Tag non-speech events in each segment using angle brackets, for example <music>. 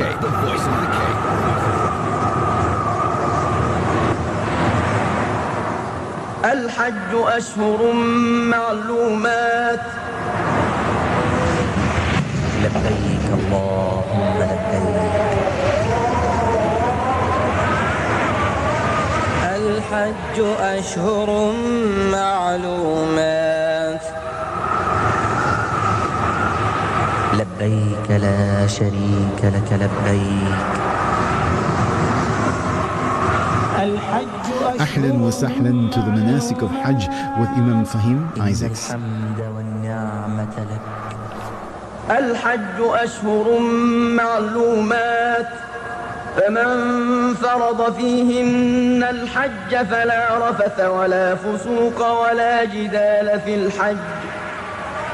K, the voice of the K. الحج أشهر معلومات. لبيك اللهم لبيك. الحج أشهر معلومات. لبيك لا شريك لك لبيك. أهلا وسهلا to the manasik of Hajj with Imam Fahim Isaacs. الحمد والنعمة لك. الحج أشهر معلومات فمن فرض فيهن الحج فلا رفث ولا فسوق ولا جدال في الحج.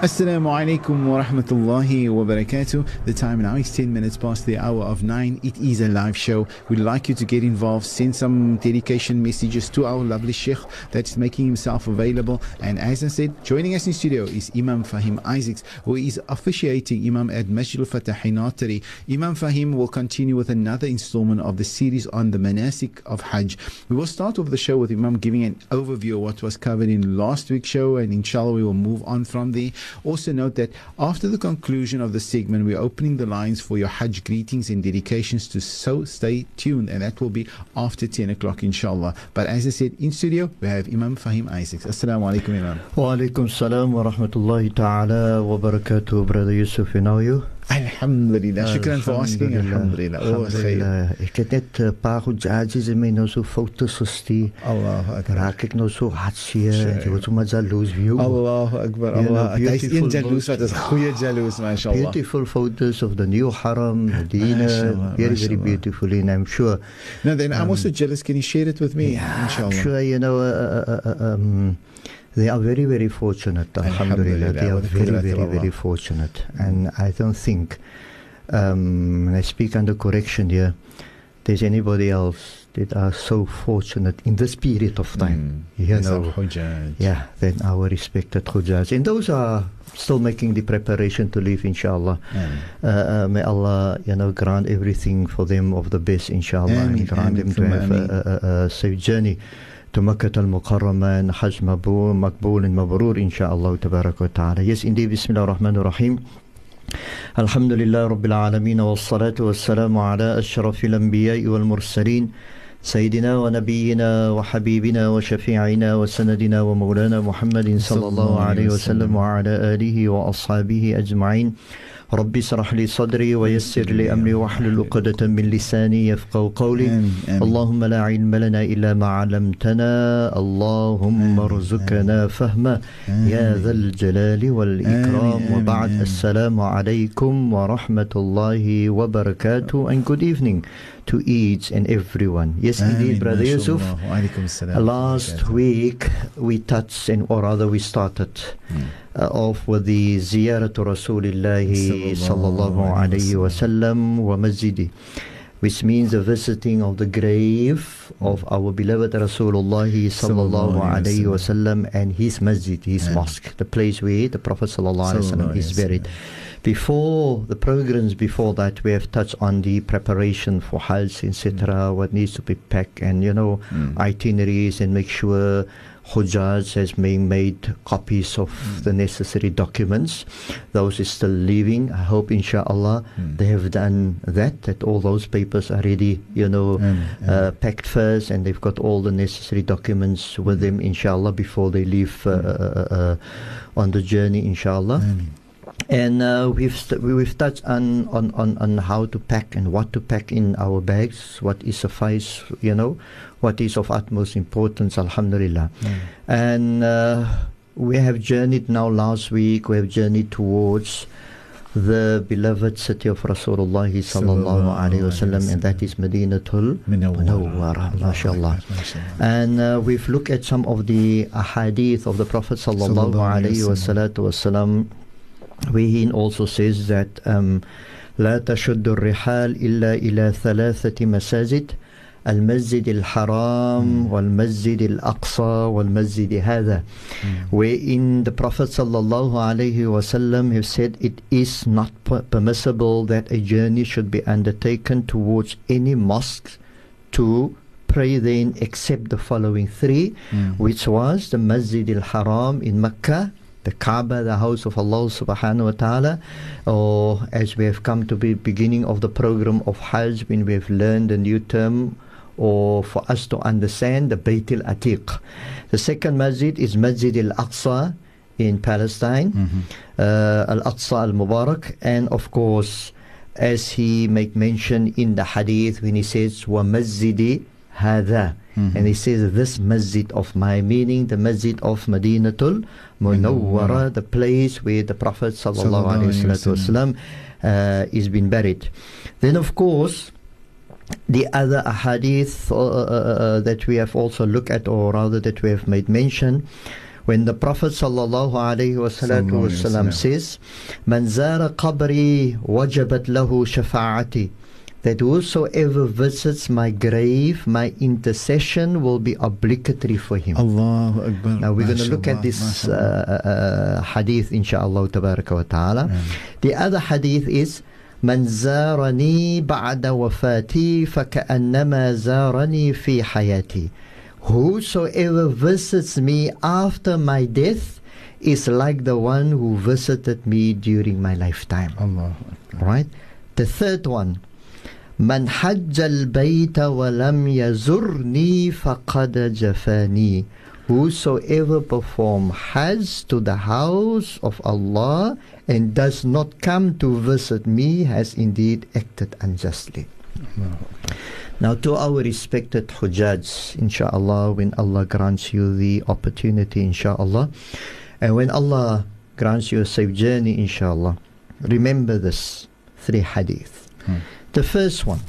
Assalamu alaikum wa rahmatullahi wa barakatuh. The time now is 10 minutes past the hour of 9. It is a live show. We'd like you to get involved, send some dedication messages to our lovely Sheikh that's making himself available. And as I said, joining us in studio is Imam Fahiem Isaacs, who is officiating Imam at Masjid al-Fatah Hinatari. Imam Fahiem will continue with another installment of the series on the manasik of Hajj. We will start off the show with Imam giving an overview of what was covered in last week's show, and inshallah we will move on from there. Also, note that after the conclusion of the segment, we're opening the lines for your Hajj greetings and dedications to so stay tuned, and that will be after 10 o'clock, inshallah. But as I said, in studio, we have Imam Fahiem Isaacs. Assalamu alaikum, Imam. Walaikum salam wa rahmatullahi ta'ala wa barakatuh, Brother Yusuf. How are you? Alhamdulillah. Shukran for asking. Alhamdulillah. Oh, khair. Alhamdulillah. Ek het net 'n paar goed judges en my nou so foto's gestuur. Allahu Akbar. Raak ek nou so hartseer. Sure. Jy word so maar jaloers wie jou. Allahu Akbar. Ja, nou, Allah. Hy is beautiful een jaloes wat is goeie jaloes, mashallah. Beautiful photos of the new haram, Medina. mashallah, Very, very mashallah. beautiful. And I'm sure, No, then I'm also jealous. Can you share it with me? I'm Inshallah. sure, you know, uh, uh, uh, um, they are very, very fortunate. Alhamdulillah. They are very, very, very fortunate. And I don't think, um, and I speak under correction here, there's anybody else that are so fortunate in this period of time. You Yes, know, yeah, than our respected Hujjaj. And those are still making the preparation to leave, inshallah. Uh, uh, may Allah, you know, grant everything for them of the best, inshallah, Ameen, and grant them to have a, a, a safe journey and Hajj Mabur, Makbul and Mabrur, inshallah, tabarak wa ta'ala. Yes, indeed, Bismillah ar-Rahman ar-Rahim. الحمد لله رب العالمين والصلاة والسلام على أشرف الأنبياء والمرسلين سيدنا ونبينا وحبيبنا وشفيعنا وسندنا ومولانا محمد صلى الله عليه وسلم وعلى آله وأصحابه أجمعين رب اشرح لي صدري ويسر لي أمري واحلل عقدة من لساني يفقه قولي. آمين، آمين. اللهم لا علم لنا إلا ما علمتنا. اللهم ارزقنا فهما يا ذا الجلال والإكرام. آمين، وبعد. السلام عليكم ورحمة الله وبركاته. And good evening. To each and everyone. Yes indeed brother Yusuf. Mashallah. Wa alaikum assalam. last week we touched and or rather we started uh, off with the ziyarat Rasulillahi Sallallahu sallallahu alayhi alayhi wa sallam. wa masjidi which means the visiting of the grave of our beloved Rasulullah sallallahu alayhi alayhi wa sallam. and his masjid, his mosque, the place where the Prophet sallallahu alayhi wa Sallallahu sallam is buried. Before the programs before that, we have touched on the preparation for Hajj, etc., mm. what needs to be packed, and you know, mm. itineraries, and make sure Hujjaj has been made copies of mm. the necessary documents. Those is still leaving. I hope, inshallah, they have done that, that all those papers are ready, you know, Amen, uh, packed first, and they've got all the necessary documents with them, inshallah, before they leave uh, uh, uh, uh, on the journey, inshallah. And uh, we've st- we- we've touched on, on, on, on how to pack and what to pack in our bags, what is suffice, you know, what is of utmost importance, alhamdulillah. And uh, we have journeyed now last week, we have journeyed towards the beloved city of Rasulullah sallallahu alaihi wasallam, and that is Madinatul Munawwara. Mashallah. And uh, we've looked at some of the ahadith of the Prophet sallallahu alaihi wasallam, where he also says that um, لا تشد الرحال إلا إلى ثلاثة مساجد المسجد الحرام والمسجد الأقصى والمسجد هذا wherein the Prophet sallallahu alaihi wasallam have said it is not per- permissible that a journey should be undertaken towards any mosque to pray then except the following three which was the Masjid al-Haram in Mecca the Kaaba, the house of Allah subhanahu wa ta'ala, or as we have come to the beginning of the program of Hajj, when we have learned a new term, or for us to understand the Bayt al-Atiq. The second masjid is Masjid al-Aqsa in Palestine, uh, al-Aqsa al-Mubarak, and of course, as he make mention in the hadith when he says, wa masjidi hada. And he says, this masjid of my, meaning the masjid of Madinatul Munawwara, the place where the Prophet wasallam uh, is been buried. Then of course, the other ahadith uh, uh, uh, that we have also looked at, or rather that we have made mention, when the Prophet sallallahu alaihi wasallam. says, "Man zara qabri wajabat lahu shafa'ati." That whosoever visits my grave, my intercession will be obligatory for him. Allahu Akbar. Now we're going to look at MashaAllah, this uh, mashallah. uh, uh, hadith inshallah tabaraka wa ta'ala. The other hadith is من زارني بعد وفاتي فكأنما زارني في حياتي. Whosoever visits me after my death is like the one who visited me during my lifetime. Allahu Akbar. Right? The third one. من حج البيت ولم يزرني فقد جفاني Whosoever perform Hajj to the house of Allah and does not come to visit me has indeed acted unjustly. Now, to our respected Hujjaj, inshallah, when Allah grants you the opportunity, inshallah, and when Allah grants you a safe journey, inshallah, remember this three hadith. The first one,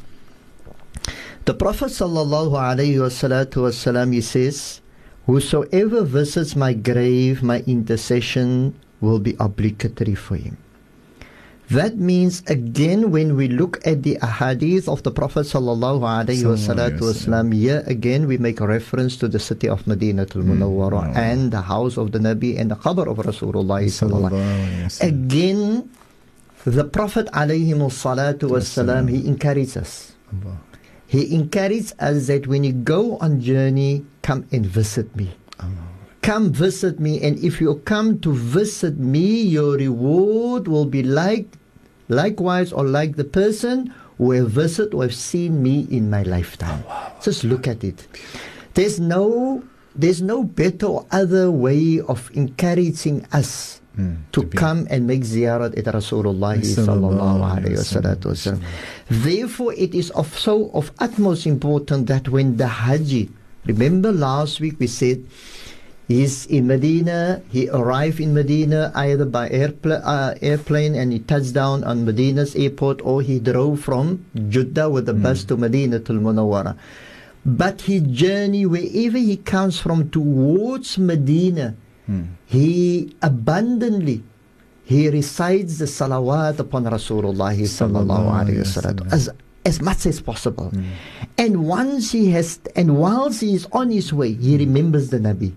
the Prophet sallallahu alaihi wasallam, he says, Whosoever visits my grave, my intercession will be obligatory for him. That means again when we look at the ahadith of the Prophet sallallahu alaihi wasallam, here again we make a reference to the city of Medina al Munawwara and the house of the Nabi and the qabr of Rasulullah sallallahu. Again, the Prophet wasalam, he encourages us. Allah. He encourages us that when you go on journey, come and visit me. Come visit me, and if you come to visit me, your reward will be like, likewise, or like the person who have visited or have seen me in my lifetime. Just look at it. There's no, there's no better or other way of encouraging us to come and make ziyarat at Rasulullah sallallahu alayhi alayhi. Therefore, it is of so of utmost important that when the Haji, remember last week we said, he's in Medina, he arrived in Medina either by airpla- uh, airplane and he touched down on Medina's airport or he drove from Jeddah with the bus to Medina to Munawwara. But his journey, wherever he comes from towards Medina, he abundantly he recites the salawat upon Rasulullah sallallahu alaihi wasallam as as much as possible. And once he has, and whilst he is on his way, he remembers the Nabi.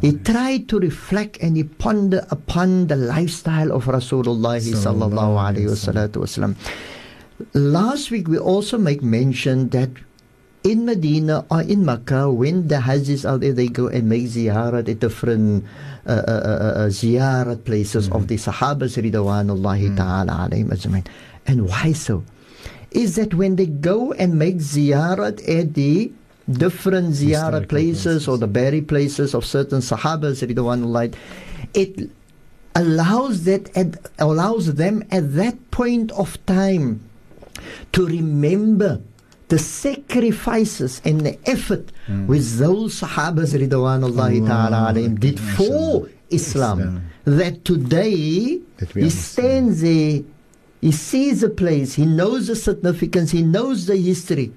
He tried to reflect and he ponder upon the lifestyle of Rasulullah sallallahu alaihi wasallam. Last week we also make mention that in Medina or in Makkah, when the Hajjis out there, they go and make ziyarat at different uh, uh, uh, uh, ziyarat places of the Sahabas ridwanullahi ta'ala alayhim ajmain. And why so? Is that when they go and make ziyarat at the different ziyarat Historical places or the buried places of certain Sahabas ridwanullahi, it allows that and allows them at that point of time to remember the sacrifices and the effort which those Sahabas ridwanullahi ta'ala alayhim did for Islam. That today That he stands there, he sees the place, he knows the significance, he knows the history.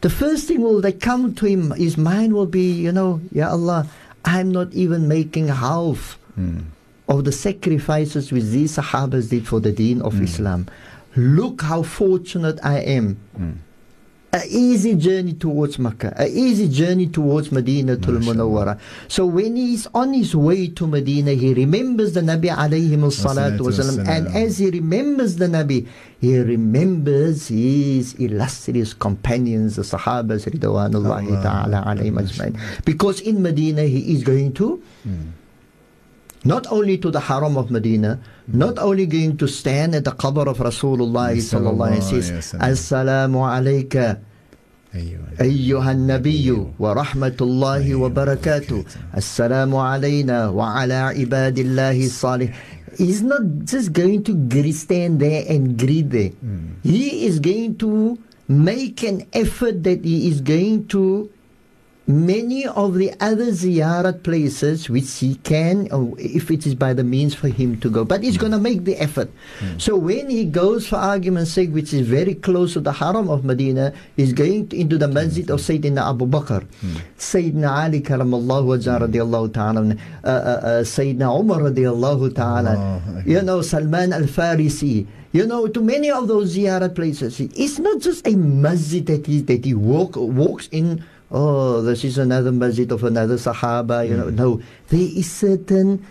The first thing will that come to him, his mind will be, you know, Ya Allah, I'm not even making half of the sacrifices which these Sahabas did for the deen of Islam. look how fortunate I am. An easy journey towards Makkah, an easy journey towards Medina to Munawwara. So when he's on his way to Medina, he remembers the Nabi alayhi salatu wasalam. And as he remembers the Nabi, he remembers his illustrious companions, the Sahabas, ridwanullahi ta'ala ajma'in. Because in Medina, he is going to hmm not only to the Haram of Medina, not only going to stand at the qabr of Rasulullah sallallahu alaihi wasallam, says, Assalamu alayka أيها النبي ورحمة الله وبركاته السلام علينا وعلى عباد الله الصالح He's not just going to gre- stand there and greet there. He is going to make an effort that he is going to many of the other ziyarat places which he can, or if it is by the means for him to go, but he's going to make the effort. So when he goes, for argument's sake, which is very close to the Haram of Medina, he's going to, into the masjid of Sayyidina Abu Bakr, Sayyidina Ali karamallahu wajah radiallahu ta'ala, uh, uh, uh, Sayyidina Umar radiallahu ta'ala, you know, Salman al-Farisi, you know, to many of those ziyarat places, it's not just a masjid that he, that he walk, walks in oh, this is another masjid of another Sahaba. You know, mm. no, there is certain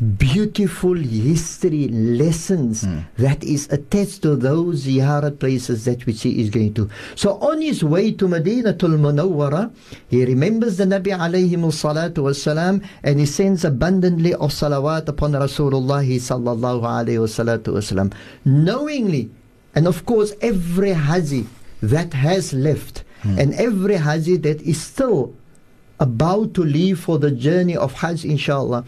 beautiful history lessons mm. that is attached to those ziyarat places that which he is going to. So on his way to Madinatul Munawwara, he remembers the Nabi alayhi salatu wasalam and he sends abundantly of salawat upon Rasulullah sallallahu alayhi wasalam. Knowingly, and of course every haji that has left and every haji that is still about to leave for the journey of Hajj, inshallah,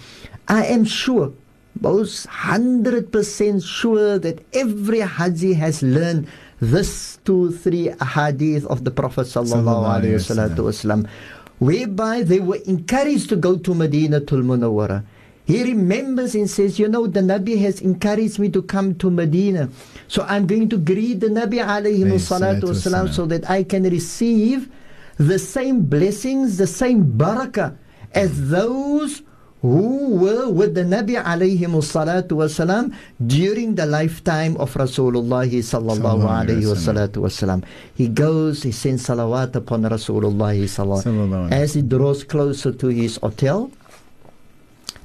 I am sure, most 100% sure that every haji has learned this two, three hadith of the Prophet sallallahu alaihi wasallam, whereby they were encouraged to go to Medina to Munawwara. He remembers and says, You know, the Nabi has encouraged me to come to Medina. So I'm going to greet the Nabi alayhi salatu wasalam so that I can receive the same blessings, the same barakah as those who were with the Nabi alayhi salatu wasalam during the lifetime of Rasulullah sallallahu alayhi salatu wasalam. He goes, he sends salawat upon Rasulullah sallallahu As he draws closer to his hotel,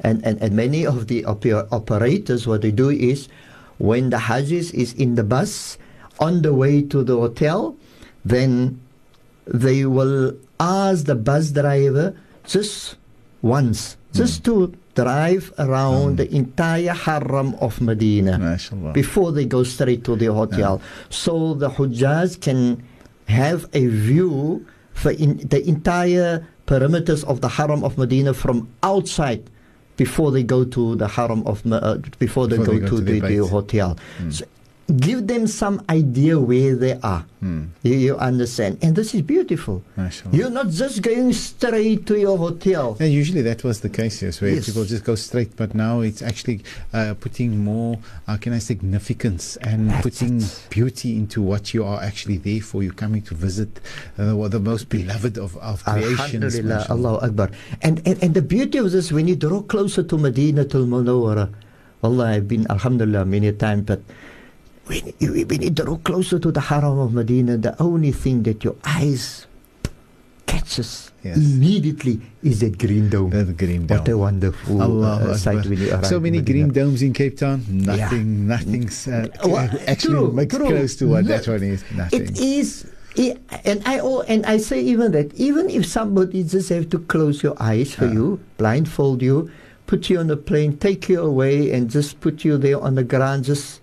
and, and, and many of the oper- operators, what they do is when the Hajis is in the bus on the way to the hotel, then they will ask the bus driver just once, just hmm. to drive around the hmm. entire haram of Medina MashaAllah. before they go straight to the hotel. So the Hujjaj can have a view for in the entire perimeters of the haram of Medina from outside before they go to the haram of uh, before they Before go they go to, to the, the hotel. So give them some idea where they are. You, you understand? And this is beautiful. You're not just going straight to your hotel. Yeah, usually that was the case, yes, where Yes. people just go straight, but now it's actually uh, putting more, how can I say, significance and putting beauty into what you are actually there for. You're coming to visit uh, what the most beloved of, of creations. Allahu Akbar. And, and, and the beauty of this, when you draw closer to Medina to Munawwara, Allah, I've been, Alhamdulillah, many times, but when you, when you draw closer to the Haram of Medina, the only thing that your eyes catches Yes. immediately is that green dome. Green What a wonderful Allah uh, sight when you arrive So many green domes in Cape Town. Nothing, nothing's uh, Well, actually true, true. close to what No, that one is. Nothing. It is, it, and I oh, and I say even that even if somebody just have to close your eyes for you, blindfold you, put you on a plane, take you away, and just put you there on the ground, just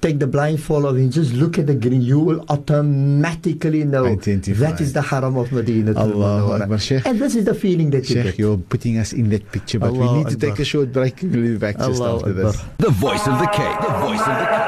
take the blindfold off and just look at the green, you will automatically know Identify. that is the Haram of Medina. to Allahu Munawwara. Akbar, Sheikh. And this is the feeling that you Sheikh, get. you're putting us in that picture, but we Allahu need to take a short break and we'll be back just Allahu after Akbar. this. The voice of the Cape. The voice of the Cape.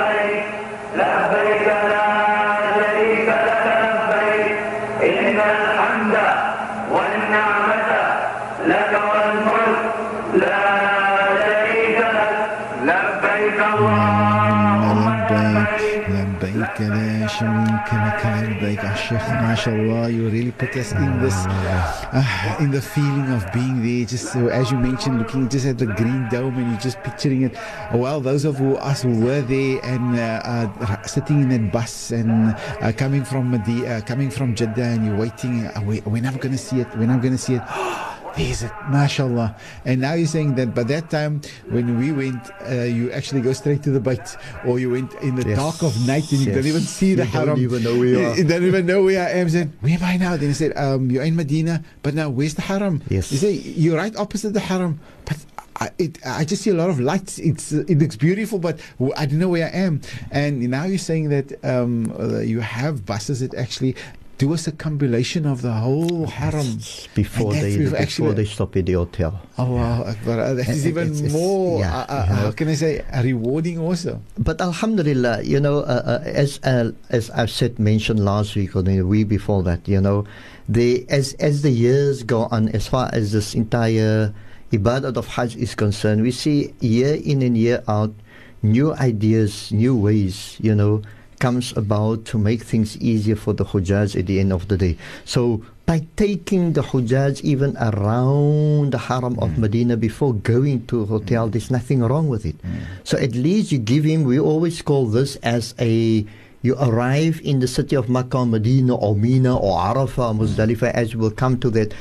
You really put us in this, uh, in the feeling of being there. Just as you mentioned, looking just at the green dome and you're just picturing it. Well, those of us who were there and uh, sitting in that bus and uh, coming from the uh, coming from Jeddah and you're waiting, uh, We're never going to see it? We're not going to see it? <gasps> There's it, mashallah. And now you're saying that by that time, when we went, uh, you actually go straight to the bait, or you went in the Yes. dark of night and you don't even see the You don't even know where you are. You don't even know where I am. Said, where am I now? Then he said, um, you're in Medina, but now where's the haram? Yes. He said, you're right opposite the haram, but. I, it, I just see a lot of lights. It's it looks beautiful, but I don't know where I am. And now you're saying that um, uh, you have buses that actually do us a circumambulation of the whole haram. Before they before actually- they stop at the hotel. Oh wow, Akbar. Uh, that is even it's- it's- more, yeah, uh, uh, how can I say, rewarding also. But Alhamdulillah, you know, uh, uh, as uh, as I've said mentioned last week or the week before that, you know, the as as the years go on, as far as this entire ibadat of Hajj is concerned, we see year in and year out new ideas, new ways, you know, comes about to make things easier for the Hujjaj at the end of the day. So by taking the Hujjaj even around the Haram of mm. Medina before going to a hotel, mm. there's nothing wrong with it. Mm. So at least you give him, we always call this as a you arrive in the city of Makkah, Medina, or Mina, or Arafah, or Muzdalifah, as we'll come to that.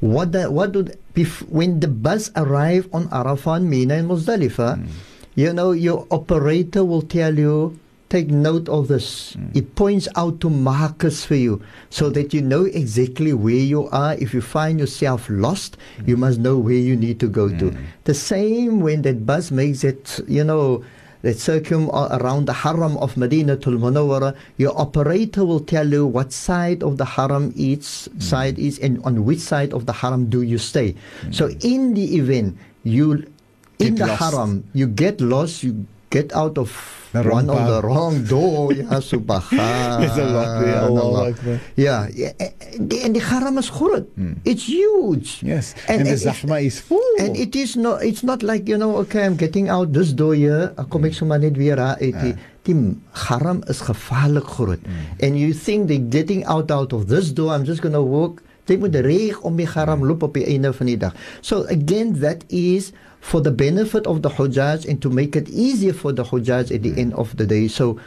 What the, what do bef- when the bus arrive on Arafah, and Mina, and Muzdalifah, you know, your operator will tell you, take note of this. Hmm. It points out to markers for you so that you know exactly where you are. If you find yourself lost, hmm. you must know where you need to go to. Hmm. The same when that bus makes it, you know, that circum around the haram of Medina to Munawwara, your operator will tell you what side of the haram each side is and on which side of the haram do you stay. So in the event you in Get the lost. haram, you get lost, you get out of The one of the wrong door. <laughs> subhanallah. There's a lot there. Yeah, yeah, and the, and the haram is groot. It's huge. Hmm. Yes. And, the it's- zahma is full. and it is not it's not like you know okay I'm getting out this door here kom ek sommer net weer uit die die haram is gevaarlik groot and you think they getting out out of this door I'm just going to walk they moet reg om die haram loop op die einde van die dag so again that is for the benefit of the hujjaj and to make it easier for the hujjaj at the hmm. end of the day. So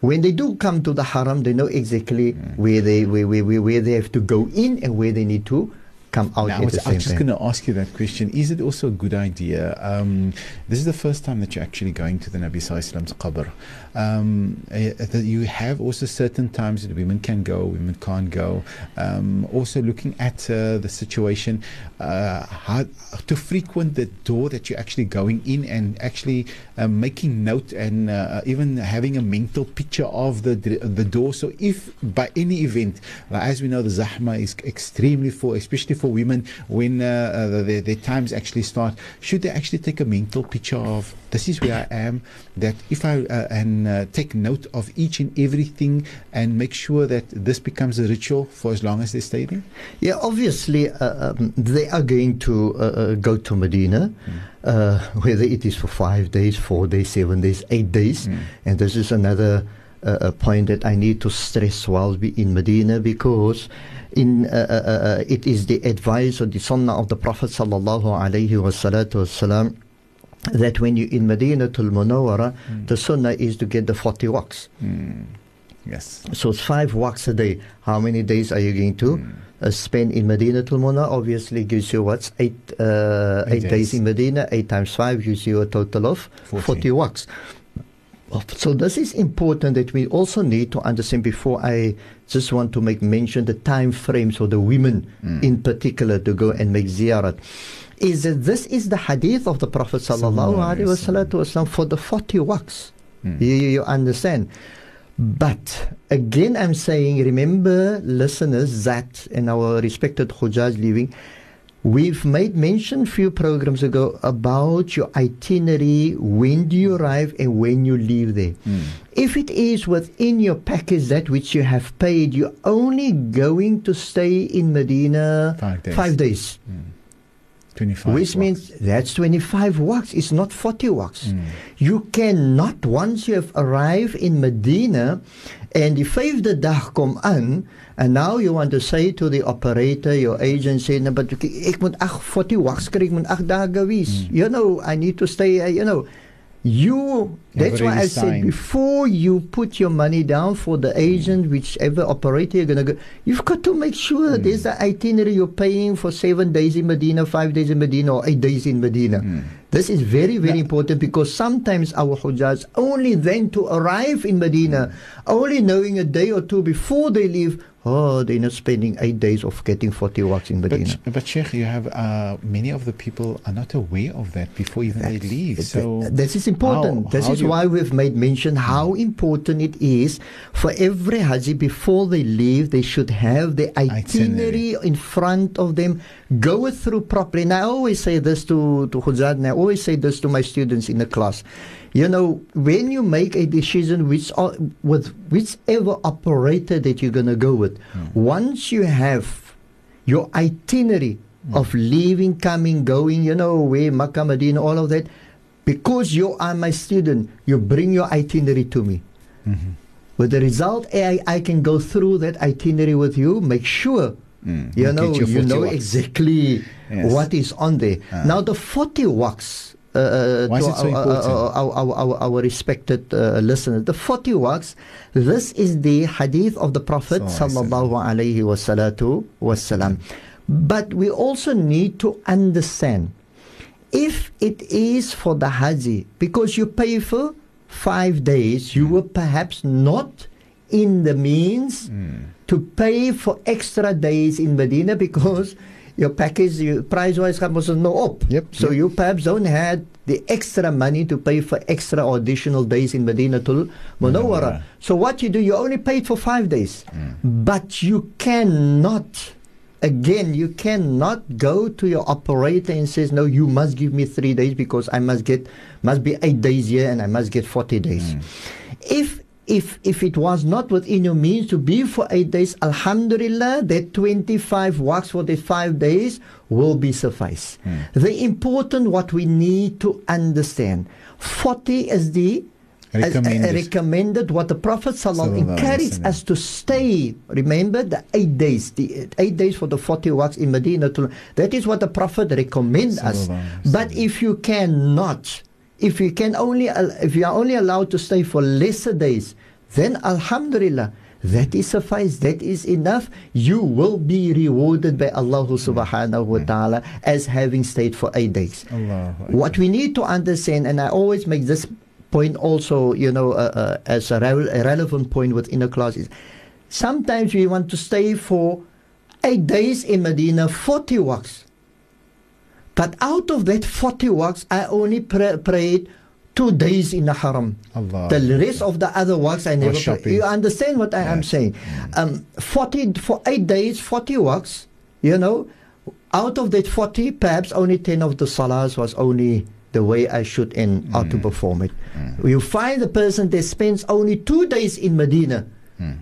when they do come to the haram they know exactly hmm. where they where, where, where, where they have to go in and where they need to come out Now, at the I'm just going to ask you that question. Is it also a good idea? Um, this is the first time that you're actually going to the Nabi Sallallahu qabr. Um, eh, that you have also certain times that women can go, women can't go. Um, also looking at uh, the situation, uh, how to frequent the door that you're actually going in and actually um, making note and uh, even having a mental picture of the the door. So if by any event, like as we know, the zahma is extremely full, especially for women when uh, uh, their, their times actually start. Should they actually take a mental picture of this is where I am? That if I uh, and uh, take note of each and everything and make sure that this becomes a ritual for as long as they stay there. Yeah, obviously uh, um, they are going to uh, uh, go to Medina, uh, whether it is for five days, four days, seven days, eight days, and this is another uh, a point that I need to stress while we in Medina because in uh, uh, uh, it is the advice or the sunnah of the Prophet sallallahu alaihi wasallam that when you're in Medina to Munawwara, the sunnah is to get the 40 waqts. Yes. So it's five walks a day. How many days are you going to uh, spend in Medina to Muna? Obviously, gives you what's eight, uh, Eight eight, days. days. in Medina. Eight times five gives you a total of 40. 40, walks. So this is important that we also need to understand before I just want to make mention the time frames for the women hmm. in particular to go and make ziyarat. Is that this is the hadith of the Prophet sallallahu alaihi wasallam for the 40 walks. Hmm. You, you you understand? But again, I'm saying, remember, listeners, that in our respected Hujjaj living, we've made mention few programs ago about your itinerary, when do you arrive and when you leave there. Hmm. If it is within your package that which you have paid, you're only going to stay in Medina Five days. Five days. Hmm. 25 Which waqts. means that's 25 waqts. It's not 40 waqts. Hmm. You cannot, once you have arrived in Medina and die vyfde dag kom aan, and now you want to say to the operator, your agency, no, but ek moet ag 40 waqts kry, ek moet ag dae wees. Hmm. You know, I need to stay, uh, you know. You, that's why I said before you put your money down for the agent, whichever operator you're going to go, you've got to make sure Hmm. there's an itinerary you're paying for seven days in Medina, five days in Medina, or eight days in Medina. Hmm. This is very, very important because sometimes our Hujjaj only then to arrive in Medina, only knowing a day or two before they leave, oh, they're not spending eight days of getting 40 waqts in Medina. But, but Sheikh, you have uh, many of the people are not aware of that before even they leave. So this is important. how- this how is why we've made mention how important it is for every Haji before they leave, they should have the itinerary, Itinerary. in front of them, go through properly. And I always say this to, to Hujjat, and I always say this to my students in the class. You know, when you make a decision which o- with whichever operator that you're going to go with, once you have your itinerary of leaving, coming, going, you know, where Makkah, Medina, all of that, because you are my student, you bring your itinerary to me. With the result, I, I can go through that itinerary with you, make sure. Mm, You know, you know exactly Yes. what is on there. Ah. Now, the 40 waqts, uh, uh, to so our, our, our, our, respected uh, listeners, the 40 works, this is the hadith of the Prophet Sallallahu sallallahu alayhi wa wasalam. But we also need to understand if it is for the Haji, because you pay for five days, you were perhaps not in the means to pay for extra days in Medina because your package, your price wise, was no up. Yep, So yep. you perhaps don't had the extra money to pay for extra additional days in Medina to Munawwara. Munawwara. So what you do, you only paid for five days, hmm. but you cannot. Again, you cannot go to your operator and says, "No, you must give me three days because I must get must be eight days here and I must get forty days." Hmm. If if if it was not within your means to be for eight days, Alhamdulillah, that twenty five works for the five days will be suffice. The important what we need to understand, forty is the as- uh, Recommended. recommended what the Prophet sallallahu encouraged us to stay. Remember the eight days, the eight days for the 40 works in Medina. That is what the Prophet recommends us. But if you cannot, if you can only, if you are only allowed to stay for lesser days, then Alhamdulillah. That is suffice. That is enough. You will be rewarded by Allah subhanahu wa ta'ala as having stayed for eight days. Akbar. What we need to understand, and I always make this point also, you know, uh, uh, as a, rel- a relevant point within a class is sometimes we want to stay for eight days in Medina, 40 waqts. But out of that 40 waqts, I only pra- prayed two days in the haram. Allah. The rest of the other waqts I never prayed. You understand what I am saying? Um, 40 for eight days, 40 waqts, you know, out of that 40, perhaps only 10 of the salahs was only the way I should and Mm. ought to perform it. You find the person that spends only two days in Medina,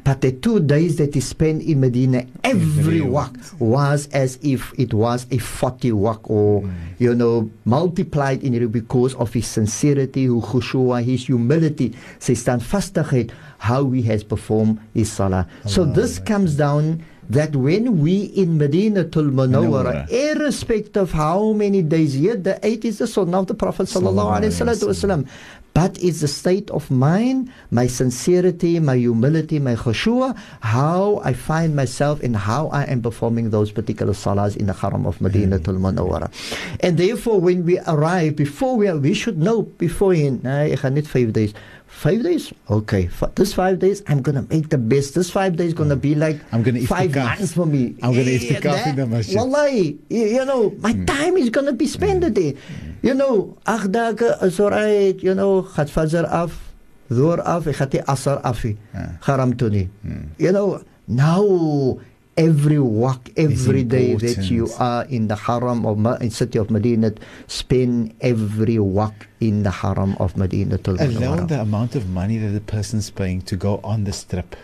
but the two days that he spent in Medina, every waqt was as if it was a 40 waqt or, mm. you know, multiplied in it because of his sincerity, his khushua, his humility, sy standvastigheid, how he has performed his salah. So this comes down that when we in Medina tul Munawwara, irrespective of how many days yet the eight is the sunnah of the Prophet Sallallahu alaihi wasallam. But it's the state of mind, my sincerity, my humility, my khushu'ah, how I find myself and how I am performing those particular salahs in the haram of Medina hmm. tul Munawwara. And therefore, when we arrive, before we, are, we should know beforehand, nee, ek gaan net five days. Five days? Okay. This five days, I'm going to make the best. This five days going to be like I'm gonna five iftikaf. months for me. I'm gonna Yeah, iftikaf in the that- masjid. Wallahi, you, know, my time is going to be spent there. You know, ag dagen is alright, you know, gaat fajr af, dhuhr af, ek gaat die asr af. Ja. Garam toe nie. You know, now every walk, every day that you are in the haram of Ma- in city of Medina, spend every walk in the haram of Medina. Alone the amount of money that the person's paying to go on this trip,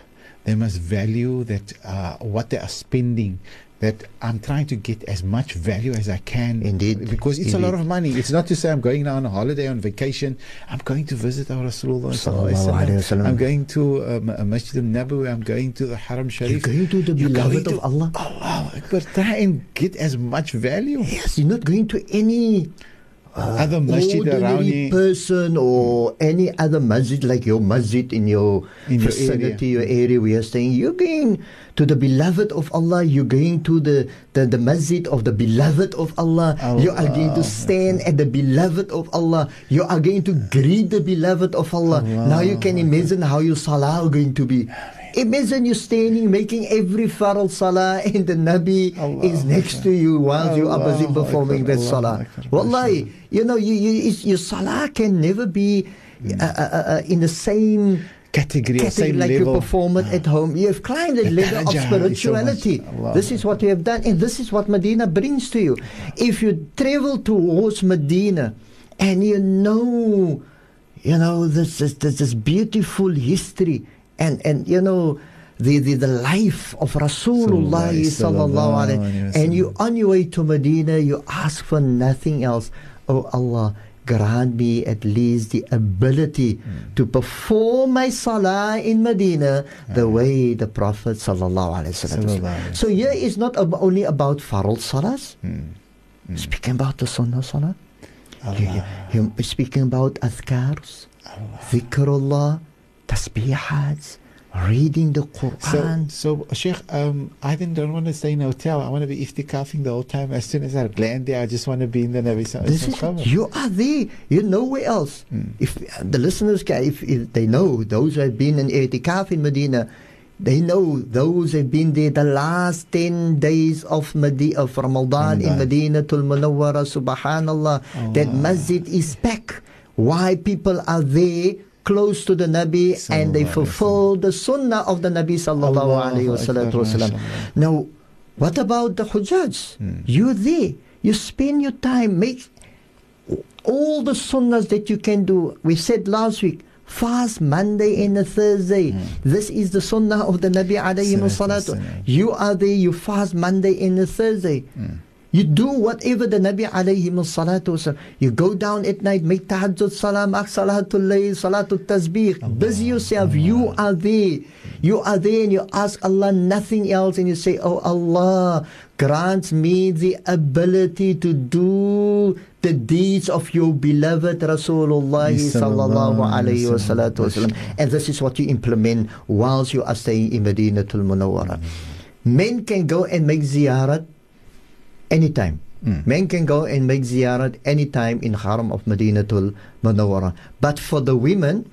they must value that uh, what they are spending that I'm trying to get as much value as I can. Indeed, Because it's a lot of money. It's not to say I'm going now on a holiday, on vacation. I'm going to visit our Rasulullah. Sallallahu sallallahu alaihi alaihi wasallam. wasallam. I'm going to um, a Masjid al-Nabawi. I'm going to the Haram Sharif. You're going to the You're beloved of Allah. Allah Akbar. Try and get as much value. Yes, you're not going to any Uh, other masjid ordinary person or hmm. any other masjid like your masjid in your In your vicinity, your area. We are staying. You're going to the beloved of Allah. You're going to the, the, the masjid of the beloved of Allah. You are going to stand at the beloved of Allah. You are going to greet the beloved of Allah. Now you can imagine how your salah are going to be. Imagine you standing making every faral salah <laughs> and the Nabi is next to you while you are busy performing that salah. Wallahi, you know, you, you, your salah can never be uh, uh, uh, in the same Category, or category same like level. you perform it at home. You have climbed the level of is so spirituality. This is what you have done, and this is what Medina brings to you. If you travel towards Medina and you know, you know, this, this, this, this beautiful history and, and you know, the, the, the life of Rasulullah Sallallahu alaihi and you on your way to Medina, you ask for nothing else. Oh Allah, grant me at least the ability Hmm. to perform my salah in Medina the way the Prophet sallallahu alaihi wasallam. So here is not ab- only about faral salahs. Hmm. Speaking about the sunnah salah. You- you- you- speaking about adhkars, dhikrullah, tasbihats, reading the Quran. so Sheikh, um, I didn't don't want to stay in a hotel. I want to be iftikafing the whole time. As soon as I land there, I just want to be in the Nabi Sallallahu This Alaihi is Wasallam. you are there. You're nowhere else. If uh, the listeners, can, if, if they know those who have been in itikaf in Medina, they know those have been there the last ten days of Medi- of Ramadan in Medina Tul Munawwara. Subhanallah, that masjid is packed. Why people are there? Close to the Nabi and they fulfill the sunnah of the Nabi sallallahu Allahu alaihi wasallam. Now, what about the Hujjaj? You're there. You spend your time, make all the sunnahs that you can do. We said last week, fast Monday and Thursday. This is the sunnah of the Nabi alayhi Salatu. You are there, you fast Monday and Thursday. You do whatever the Nabi alayhi salatu wasalam. You go down at night, make tahajjud salam, salatul layl, salatul tasbih. Busy yourself. You are there. You are there and you ask Allah nothing else and you say, Oh Allah, grant me the ability to do the deeds of your beloved Rasulullah sallallahu alayhi wa salatu wasalam. And this is what you implement whilst you are staying in Madinatul Munawwara. Men can go and make ziyarat anytime. Hmm. Men can go and make ziyarat anytime in Haram of Madinatul Munawwara. But for the women,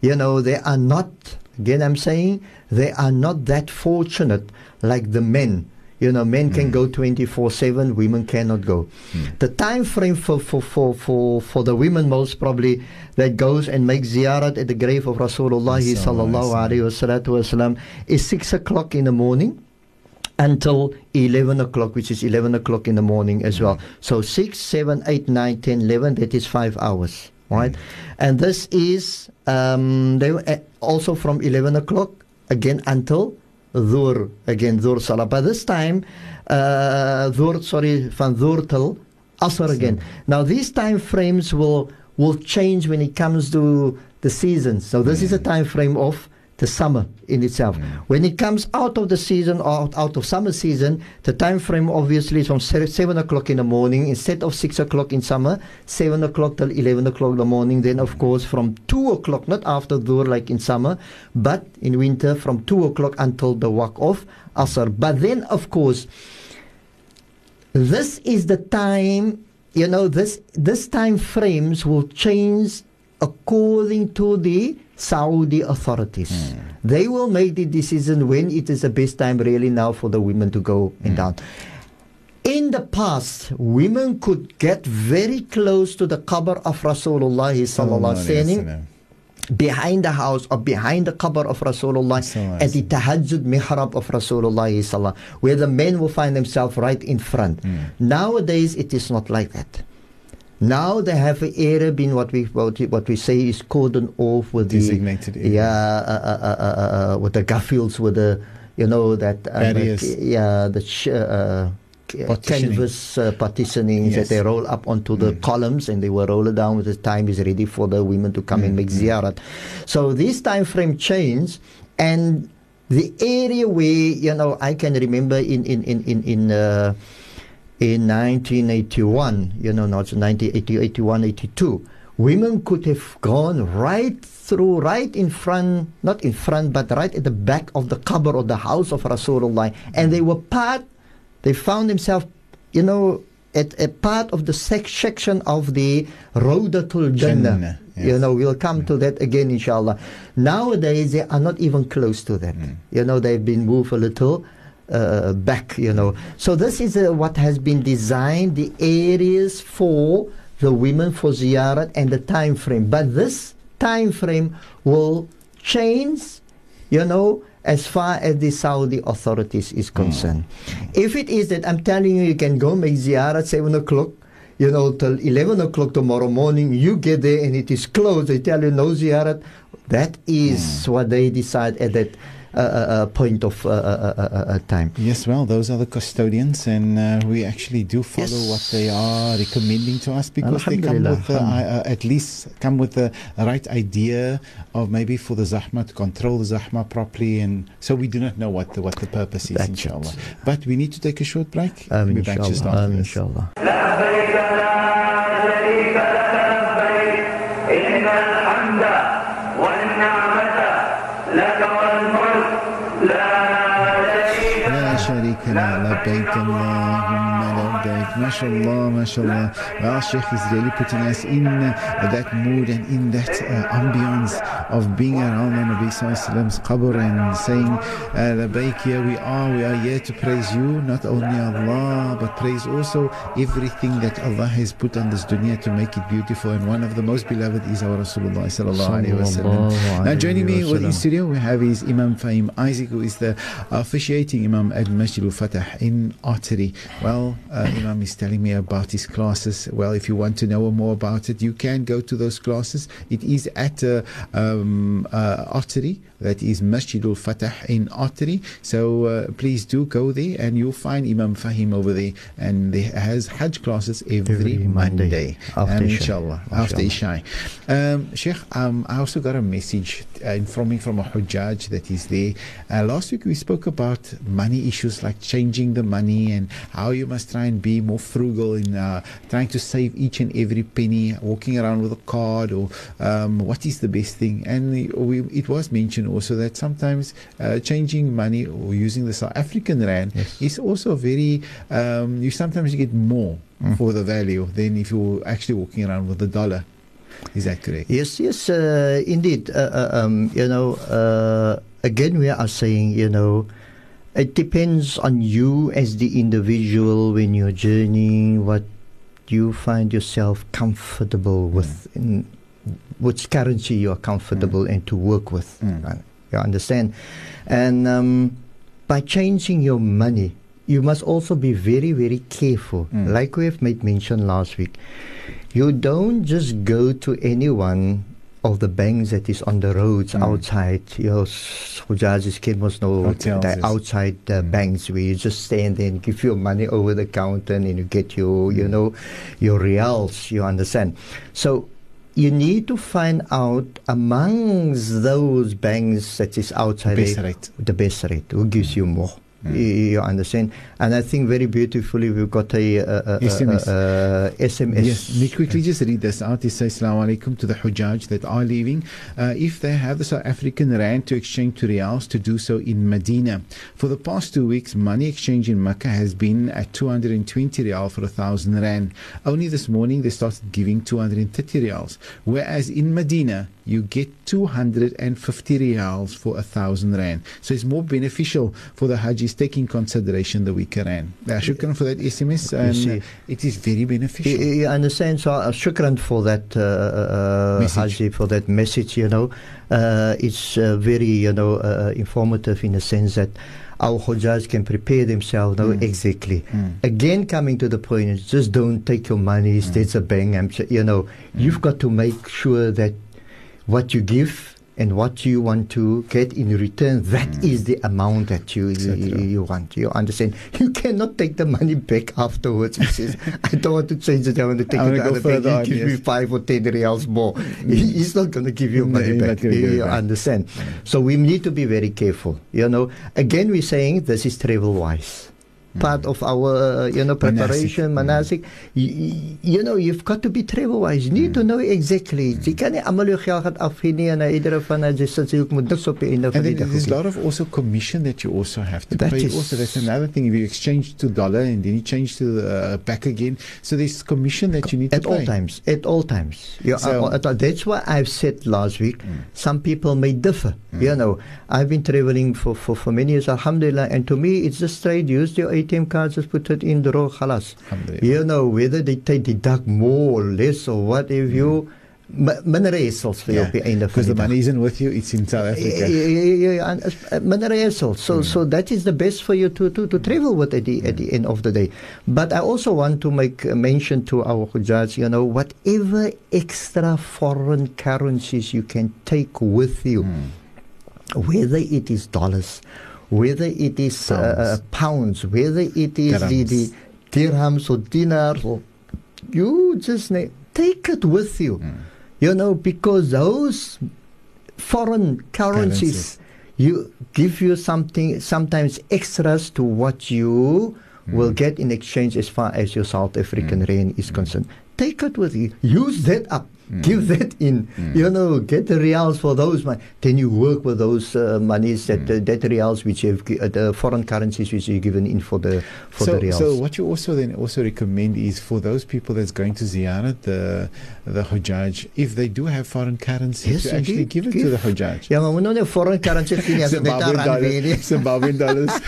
you know, they are not, again I'm saying, they are not that fortunate like the men. You know, men can hmm. go 24 7, women cannot go. Hmm. The time frame for, for, for, for, for the women, most probably, that goes and makes ziyarat at the grave of Rasulullah sallallahu alayhi wa is 6 o'clock in the morning until 11 o'clock, which is 11 o'clock in the morning as well. So 6, 7, 8, 9, 10, 11, that is five hours, right? And this is um, they, uh, also from 11 o'clock again until Dhur, again Dhur Salah. By this time, uh, Dhur, sorry, van Dhur till Asr again. Now these time frames will will change when it comes to the seasons. So this is a time frame of the summer in itself. When it comes out of the season or out, of summer season, the time frame obviously is from 7 o'clock in the morning instead of 6 o'clock in summer, 7 o'clock till 11 o'clock in the morning. Then, of course, from 2 o'clock, not after Dhuhr like in summer, but in winter from 2 o'clock until the walk of Asr. But then, of course, this is the time you know this this time frames will change according to the Saudi authorities. They will make the decision when it is the best time really now for the women to go and down. In the past, women could get very close to the qabr of Rasulullah sallallahu alaihi wasallam behind the house or behind the qabr of Rasulullah at the tahajjud mihrab of Rasulullah sallallahu where the men will find themselves right in front. Nowadays it is not like that. Now they have an area been what we what, what we say is cordoned off with Designated the area. yeah uh, uh, uh, uh, uh, with the gaffields with the you know that uh, Barriers. yeah, the sh- uh, Partitioning. canvas uh, partitioning Yes. that they roll up onto the columns and they will roll it down when the time is ready for the women to come and make ziyarat. So this time frame changed and the area where you know I can remember in in in in in. Uh, in 1981, you know, not 1980, 81, 82, women could have gone right through, right in front, not in front, but right at the back of the qabr of the house of Rasulullah. And they were part, they found themselves, you know, at a part of the sec- section of the Rawdatul Jannah. Jannah, You know, we'll come to that again, inshallah. Nowadays, they are not even close to that. Mm. You know, they've been moved a little uh, back, you know. So this is uh, what has been designed, the areas for the women for ziyarat and the time frame. But this time frame will change, you know, as far as the Saudi authorities is concerned. If it is that I'm telling you, you can go make ziyarat 7 o'clock, you know, till 11 o'clock tomorrow morning, you get there and it is closed, they tell you no ziyarat, that is what they decide at that uh, point of uh, uh, uh, uh, uh, time. Yes, well, those are the custodians, and uh, we actually do follow Yes. what they are recommending to us because they come with uh, uh, at least come with the right idea of maybe for the zahma to control the zahma properly, and so we do not know what the what the purpose is, That's inshallah. it. But we need to take a short break. Amin, We'll be back just inshallah. after Amin, this. inshallah. شريك لا شريك له لبيك اللهم mashallah, mashallah. Well, Sheikh is really putting us in uh, that mood and in that uh, ambience of being around the Nabi Sallallahu qabr and saying, uh, Labaik, here we are, we are here to praise you, not only Allah, but praise also everything that Allah has put on this dunya to make it beautiful. And one of the most beloved is our Rasulullah Sallallahu Alaihi Wasallam. Now, joining me with in studio, we have is Imam Fahiem Isaac, who is the officiating Imam at Masjid al Fatah in Ottery. Well, uh, Imam Imam is telling me about his classes. Well, if you want to know more about it, you can go to those classes. It is at uh, um, uh. That is Masjid al-Fatah in Ottery. So uh, please do go there and you'll find Imam Fahiem over there. And he has Hajj classes every, Every Monday. Monday. After Isha. inshallah, after Isha. Um, Sheikh, um, I also got a message informing from from a Hujjaj that is there. Uh, last week we spoke about money issues like changing the money and how you must try and be more frugal in uh, trying to save each and every penny, walking around with a card or um, what is the best thing. And we, it was mentioned also that sometimes uh, changing money or using the South African rand is also very, um, you sometimes get more for the value than if you're actually walking around with the dollar. Is that correct? Yes, yes, uh, indeed. Uh, uh, um, you know, uh, again, we are saying, you know, it depends on you as the individual when you're journeying, what you find yourself comfortable with, in which currency you are comfortable and to work with. Uh, You understand? And um, by changing your money, you must also be very, very careful. Like we have made mention last week, you don't just go to anyone of the banks that is on the roads outside. You know, Hujaj's kid must know Hotels, the outside uh, banks where you just stand there and give your money over the counter and you get your, you know, your reals. You understand? So you need to find out amongst those banks that is outside best there, rate. the best rate who gives you more. You, you understand? And I think very beautifully we've got a, a, a, SMS. a, SMS. Yes, let me quickly just read this out. It says, Assalamu alaikum to the Hujjaj that are leaving. Uh, if they have the South African Rand to exchange to Rials, to do so in Medina. For the past two weeks, money exchange in Mecca has been at 220 Rial for a thousand Rand. Only this morning they started giving 230 Rials. Whereas in Medina, you get 250 Rials for a thousand Rand. So it's more beneficial for the Hajis taking consideration the weaker Rand. Uh, shukran for that SMS. And uh, it is very beneficial. You, you understand? So, uh, shukran for that, uh, uh, Message. Haji, for that message. You know, uh, it's uh, very, you know, uh, informative in the sense that our Hujjaj can prepare themselves now exactly. Again, coming to the point, is just don't take your money, that's a bang. I'm, you know, you've got to make sure that what you give and what you want to get in return, That mm. is the amount that you, you, you want. You understand? You cannot take the money back afterwards. He says, <laughs> I don't want to change it. I want to take I it the other bank. further He gives me five or ten reals more. Mm. He- He's not going to give you money not back. give it You back. understand? Mm. So we need to be very careful. You know, again, we're saying this is travel wise. Part of our, uh, you know, preparation, manasik. You, you know, you've got to be travel wise. You need to know exactly. Jy kan nie almal jou geld gaan afgee en iedere van hulle sê jy moet niks op die einde van die dag there's a lot of also commission that you also have to That pay. is- also, that's another thing. If you exchange to dollar and then you change to uh, back again, so there's commission that you need to pay At to all pay. times, at all times. Yeah, So- uh, uh, that's why I've said last week. Some people may differ. You know, I've been traveling for, for, for many years, Alhamdulillah, and to me, it's just straight. Use your ATM cards, just put it in the row, khalas. Alhamdulillah. You know, whether they take deduct more or less or what if you. Minder resels vir jou op die einde van because the money isn't with you; it's in South Africa. yeah, yeah, yeah, uh, minder resels. So, hmm. so that is the best for you to, to, to travel with at the, at the hmm. end of the day. But I also want to make a mention to our Hujjaj, you know, whatever extra foreign currencies you can take with you, hmm. whether it is dollars, whether it is uh, uh pounds, whether it is the, the dirhams or dinars, or you just na- take it with you. Hmm. You know, because those foreign currencies, Currencies. you give you something sometimes extras to what you hmm. will get in exchange as far as your South African hmm. rand is concerned. Take it with you. Use that up. Give that in. You know, get the reals for those money. Then you work with those uh, monies that uh, that reals which you've uh, the foreign currencies which you've given in for the for so, the reals. so what you also then also recommend is for those people that's going to ziyarat the the hujjaj, if they do have foreign currency, Yes, to actually give it to Give. the hujjaj. ja, maar moet nou nie foreign currency gee nie as dit net Zimbabwean daar aan weer nie. dollars. Zimbabwean dollars. <laughs>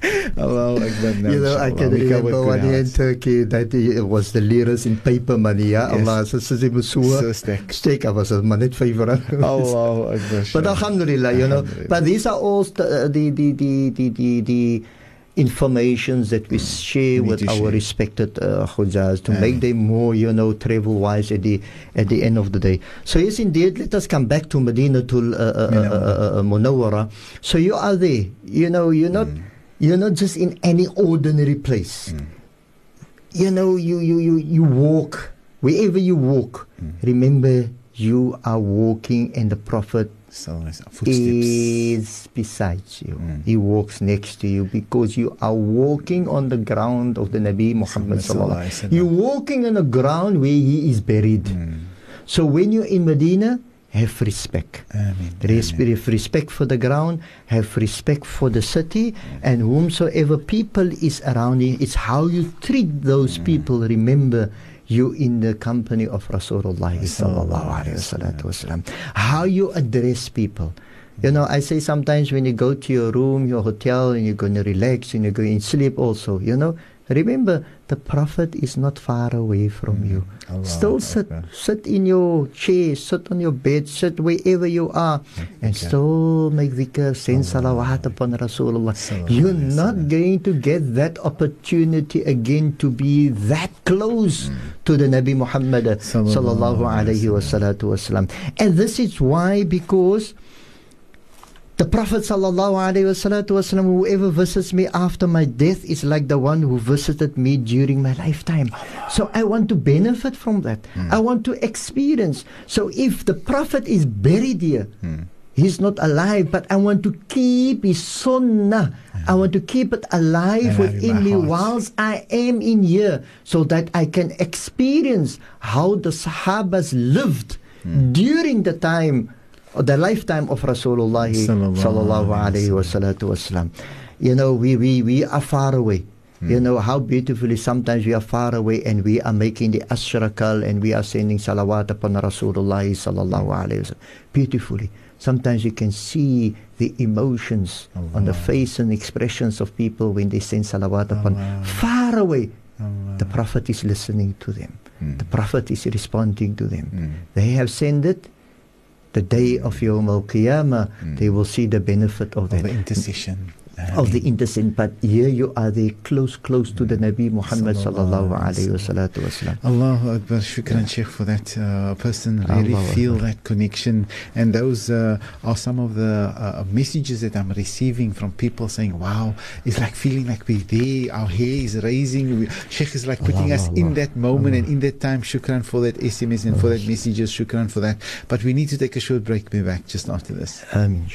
<laughs> Allahu Akbar. You know, I can We remember one year in. Turkey that it was the liras in paper money, ja. Yes. Allah, so so so So I was maar net 5 rand. Allahu Akbar. But alhamdulillah, you know, but these are all st- uh, the, the, the, the, the, the informations that we share Need with our share. respected uh, to Yeah. make them more, you know, travel wise at the at the end of the day. So yes, indeed, let us come back to Medina to uh, uh, Munawwara. So you are there, you know, you're not you're not just in any ordinary place. You know, you you you you walk wherever you walk. Remember, you are walking, and the Prophet So is beside you. Mm. He walks next to you because you are walking on the ground of the Nabi Muhammad Sallallahu sallallahu alaihi wasallam. You're walking on the ground where he is buried. Mm. So when you're in Medina, have respect. Ameen. Res- have respect for the ground, have respect for the city, and whomsoever people is around you, it's how you treat those mm. people. Remember, you in the company of Rasulullah sallallahu alaihi wasallam. How you address people. You know, I say sometimes when you go to your room, your hotel, and you're going to relax and you're going to sleep also, you know, remember the Prophet is not far away from you. Allahu Still sit, sit in your chair, sit on your bed, sit wherever you are, and Okay. still make dhikr, send salawat upon Rasulullah. You're not going to get that opportunity again to be that close to the Nabi Muhammad Sallallahu sallallahu alaihi alaihi wasalam. And this is why, because the Prophet sallallahu alaihi wasalatu wasalam, whoever visits me after my death is like the one who visited me during my lifetime. So I want to benefit from that. I want to experience. So if the Prophet is buried here, he's not alive, but I want to keep his sunnah. I want to keep it alive in within me whilst I am in here so that I can experience how the Sahabas lived during the time the lifetime of Rasulullah Sallallahu sallallahu alayhi alayhi wa salatu wasalam. You know, we, we, we are far away. You know how beautifully sometimes we are far away and we are making the ashrakal and we are sending salawat upon Rasulullah sallallahu alayhi wa sallam. Beautifully. Sometimes you can see the emotions on the face and expressions of people when they send salawat upon far away. The Prophet is listening to them. The Prophet is responding to them. They have sent it the day of Yawm al Qiyamah, hmm. they will see the benefit of Of that. the intercession. Of the innocent, but here you are there close, close to the Nabi Muhammad sallallahu alayhi wa wasallam. Allahu Akbar, shukran Sheikh for that uh, person. Really Allahu feel Akbar. that connection. And those uh, are some of the uh, messages that I'm receiving from people saying, wow, it's like feeling like we're there, our hair is raising. We, Sheikh is like putting us in that moment and in that time. Shukran for that SMS and for that messages. Shukran for that. But we need to take a short break. Be back just after this. Ameen.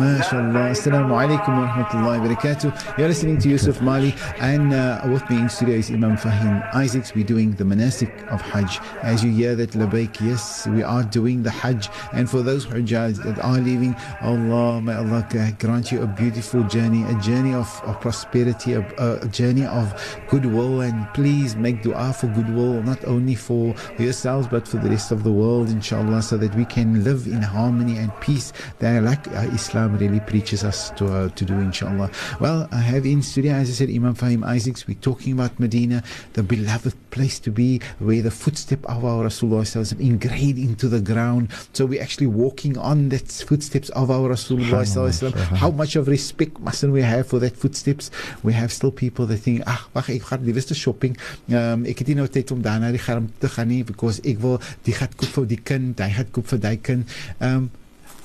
ما شاء الله السلام عليكم ورحمة الله وبركاته You're listening to Yusuf Mali and uh, with me in studio is Imam Fahiem Isaacs. We're doing the manasik of Hajj. As you hear that Labaik, yes we are doing the Hajj. And for those Hujjaj that are leaving Allah, may Allah grant you a beautiful journey A journey of, of prosperity, a, a journey of goodwill. And please make dua for goodwill Not only for yourselves but for the rest of the world inshallah So that we can live in harmony and peace that like uh, Islam really preaches us to, uh, to do inshallah. Well I have in studio as I said Imam Fahiem Isaacs. We're talking about Medina the beloved place to be where the footstep of our Rasulullah sallallahu engraved into the ground. So we're actually walking on that footsteps of our Rasulullah sallallahu how much of respect mustn't we have for that footsteps? We have still people that think ag wag ek gaan liewer shopping um, ek het nie nou tyd om daarna die germ te gaan nie because ek wil die gat koop vir die kind hy gat koop vir daai kind. Um,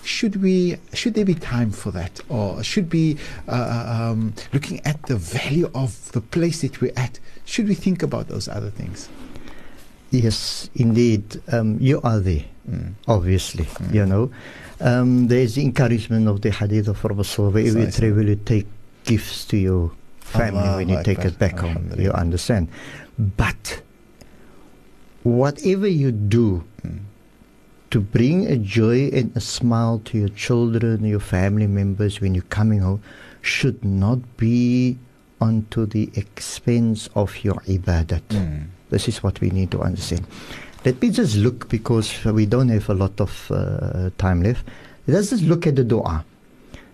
should we should there be time for that or should be uh, um, looking at the value of the place that we're at should we think about those other things Yes, indeed. Um, you are there, Mm. obviously. You know, um, there's the encouragement of the hadith of Prophet Sallallahu Alaihi Wasallam. Where you travel, you take gifts to your family when you Allahu take it back home. You understand? But whatever you do to bring a joy and a smile to your children, your family members when you're coming home, should not be onto the expense of your ibadat. Hmm. This is what we need to understand. Let me just look because we don't have a lot of uh, time left. Let's just look at the dua.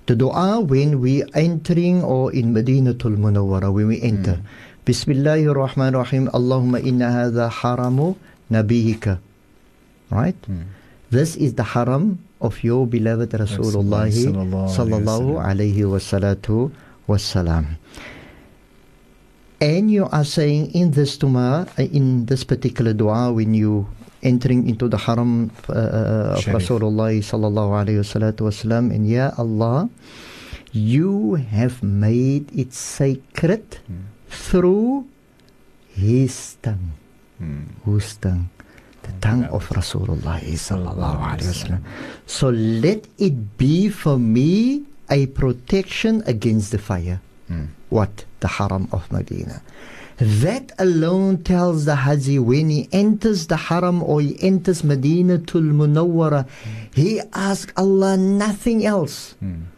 The dua when we entering or in Madinatul Munawwara when we enter. Hmm. Bismillahir Rahmanir Rahim. Allahumma inna hadha haramu nabiyika. Right? Hmm. This is the haram of your beloved Rasulullah Sallallahu alayhi wa salatu. And you are saying in this uh, in this particular dua, when you entering into the haram uh, uh, of Rasulullah sallallahu alayhi wa wasallam, and Ya Allah, you have made it sacred through His tongue. Whose tongue? The tongue of Rasulullah sallallahu alayhi wasallam. So let it be for me a protection against the fire. Hmm. What? The haram of Medina. That alone tells the Haji when he enters the haram or he enters Medina tul Munawwara, he asks Allah nothing else. Hmm.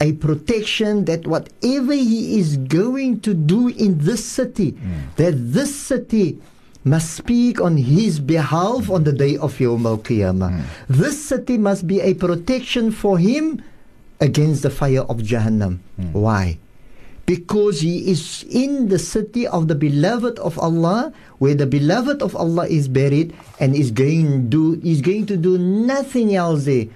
A protection that whatever he is going to do in this city, hmm. that this city must speak on his behalf on the day of Yawm al Qiyamah. Hmm. This city must be a protection for him against the fire of Jahannam. Hmm. Why? Because he is in the city of the beloved of Allah, where the beloved of Allah is buried, and is going do is going to do nothing else there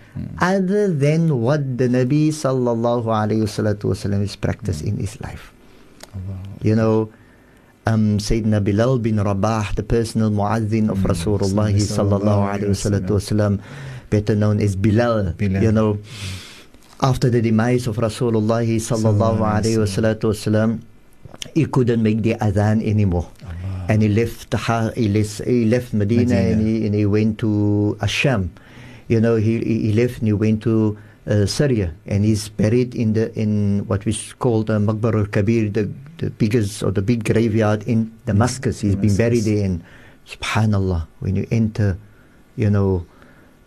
other than what the Nabi sallallahu alayhi wasallam is practiced in his life. You know, um, Sayyidina Bilal bin Rabah, the personal muazzin of Rasulullah sallallahu alayhi wasallam, better known as Bilal. Bilal. You know, after the demise of Rasulullah sallallahu alayhi wasallam, he couldn't make the adhan anymore. And he left he left, he left Medina, Medina. And, he, and he went to Asham. You know, he, he left and he went to uh, Syria and he's buried in the in what we call the Makbar al Kabir, the, the biggest or the big graveyard in Damascus. He's been buried there. And Subhanallah, when you enter, you know,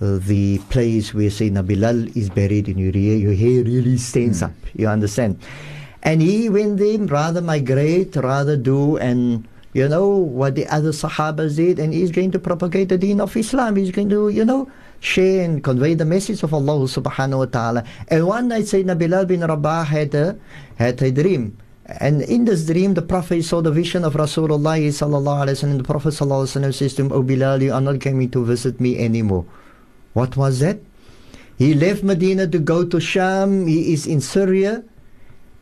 uh, the place where Sayyidina Bilal is buried and your hair, your hair really stands up. You understand? And he went there rather migrate, rather do and you know, what the other Sahabas did, and he's going to propagate the deen of Islam. He's going to, you know, share and convey the message of Allah subhanahu wa ta'ala. And one night Sayyidina Bilal bin Rabah had a, had a dream. And in this dream, the Prophet saw the vision of Rasulullah sallallahu wasallam. The Prophet sallallahu says to him, "O Bilal, you are not coming to visit me anymore." What was that? He left Medina to go to Sham. He is in Syria.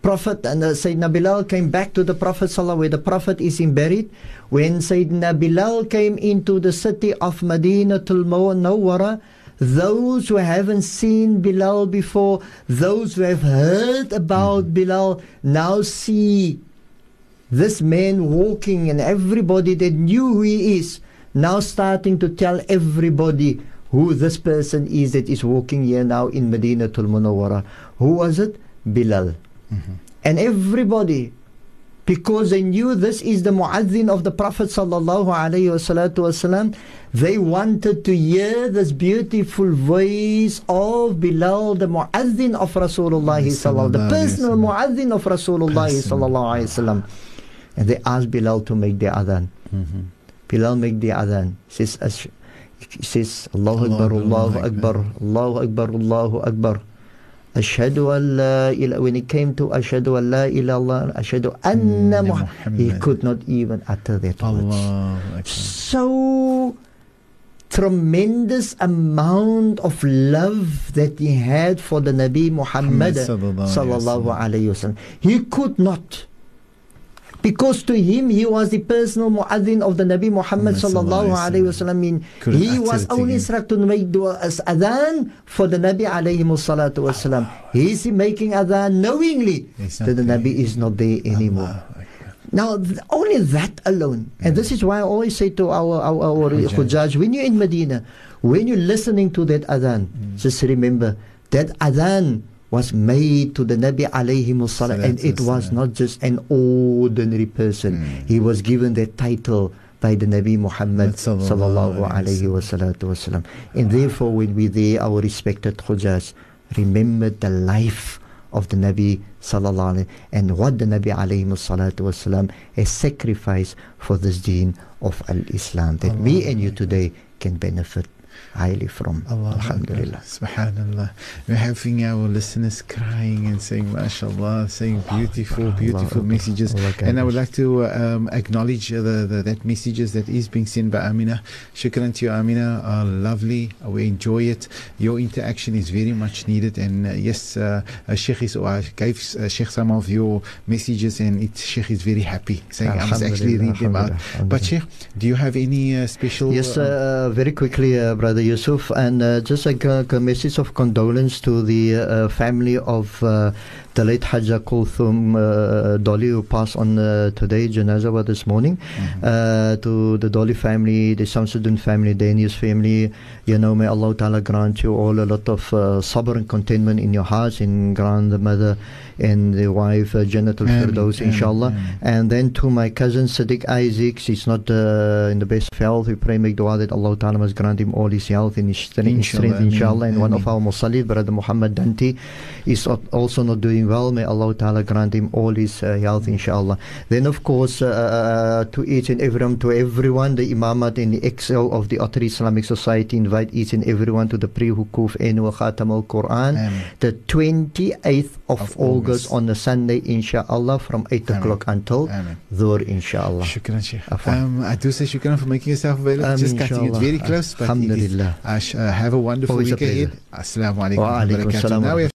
Prophet and uh, Sayyidina Bilal came back to the Prophet sallallahu where the Prophet is buried. When Sayyidina Bilal came into the city of Medina to Munawwara, those who haven't seen Bilal before, those who have heard about mm-hmm. Bilal, now see this man walking, and everybody that knew who he is now starting to tell everybody who this person is that is walking here now in Medina Tul Munawwara. Who was it? Bilal. Mm-hmm. And everybody, because they knew this is the muazzin of the Prophet sallallahu alaihi wasallam, they wanted to hear this beautiful voice of Bilal, the muazzin of Rasulullah sallallahu the personal muazzin of Rasulullah sallallahu alaihi wasallam. And they asked Bilal to make the adhan. Mm-hmm. Bilal make the adhan. Says, says, Allahu Allahu Akbar, Allahu Akbar. Akbar, Allahu Akbar, Allahu Akbar. Ashhadu an la ilaha When he came to Ashhadu an la ilaha Ashhadu anna Mm, Muhammad. He could not even utter that. Allah Akbar. So tremendous amount of love that he had for the Nabi Muhammad Muhammad sallallahu alayhi sallallahu wasallam. alayhi wasallam. He could not. Because to him, he was the personal muazzin of the Nabi Muhammad Muhammad sallallahu alayhi wasallam. I mean, Couldn't he was only instructed to make dua as adhan for the Nabi alayhi salatu wasallam. He is making adhan knowingly that the Nabi is not there anymore. Now, th- only that alone, and this is why I always say to our our, our Hujjaj. Hujjaj, when you're in Medina, when you're listening to that adhan, Mm. just remember that adhan was made to the Nabi alayhi salam, and it was not just an ordinary person. Mm. He was given that title by the Nabi Muhammad Sallallahu alayhi alayhi wa salatu wasalam. And therefore, when we there, our respected Hujjaj, remember the life of the Nabi sallallahu alayhi and what the Nabi alayhi salatu wasalam has sacrificed for this deen of al-Islam that me and you today can benefit highly from. Allah Alhamdulillah. Subhanallah. We're having our listeners crying and saying, MashaAllah, saying beautiful, beautiful Akbar. messages. Allah And I would like to uh, um, acknowledge uh, the, the, that messages that is being sent by Amina. Shukran to you, Amina. Uh, lovely. We enjoy it. Your interaction is very much needed. And uh, yes, uh, uh, Sheikh is, I gave uh, Sheikh some of your messages and it, Sheikh is very happy, saying I must actually read them out. But Sheikh, do you have any uh, special... Yes, uh, uh, very quickly, uh, Brother Yusuf, and uh, just like a, a message of condolence to the uh, family of uh, the late Hajjah Kulthum uh, Dolly who passed on uh, today, Janazah was this morning. Uh, to the Dolly family, the Samsudin family, Daniel's family, you know, may Allah Ta'ala grant you all a lot of uh, sabr and contentment in your hearts and grant the mother and the wife uh, Jannatul Firdaus, inshallah. And then to my cousin Sadiq Isaacs, he's not uh, in the best of health. We pray, make dua that Allah Ta'ala must grant him all his health and his strength, Inshallah, inshallah. And one of our Musallid, Brother Muhammad Danti, is also not doing well. May Allah Ta'ala grant him all his uh, health, inshallah. Then, of course, uh, uh, to each and everyone, to everyone, the Imamat and the Excel of the Ottery Islamic Society invite each and everyone to the pre-Hukuf Annual Khatam al-Quran, the 28th of, Of August, August. on a Sunday, inshallah, from 8 Ameen. o'clock until Ameen. Dhuhr, inshallah. Shukran, Sheikh. Um, I do say shukran for making yourself available. Um, Just cutting it inshallah. very close. But it is- Alhamdulillah. uh, have a wonderful Always week ahead. Assalamu alaikum. Wa alaikum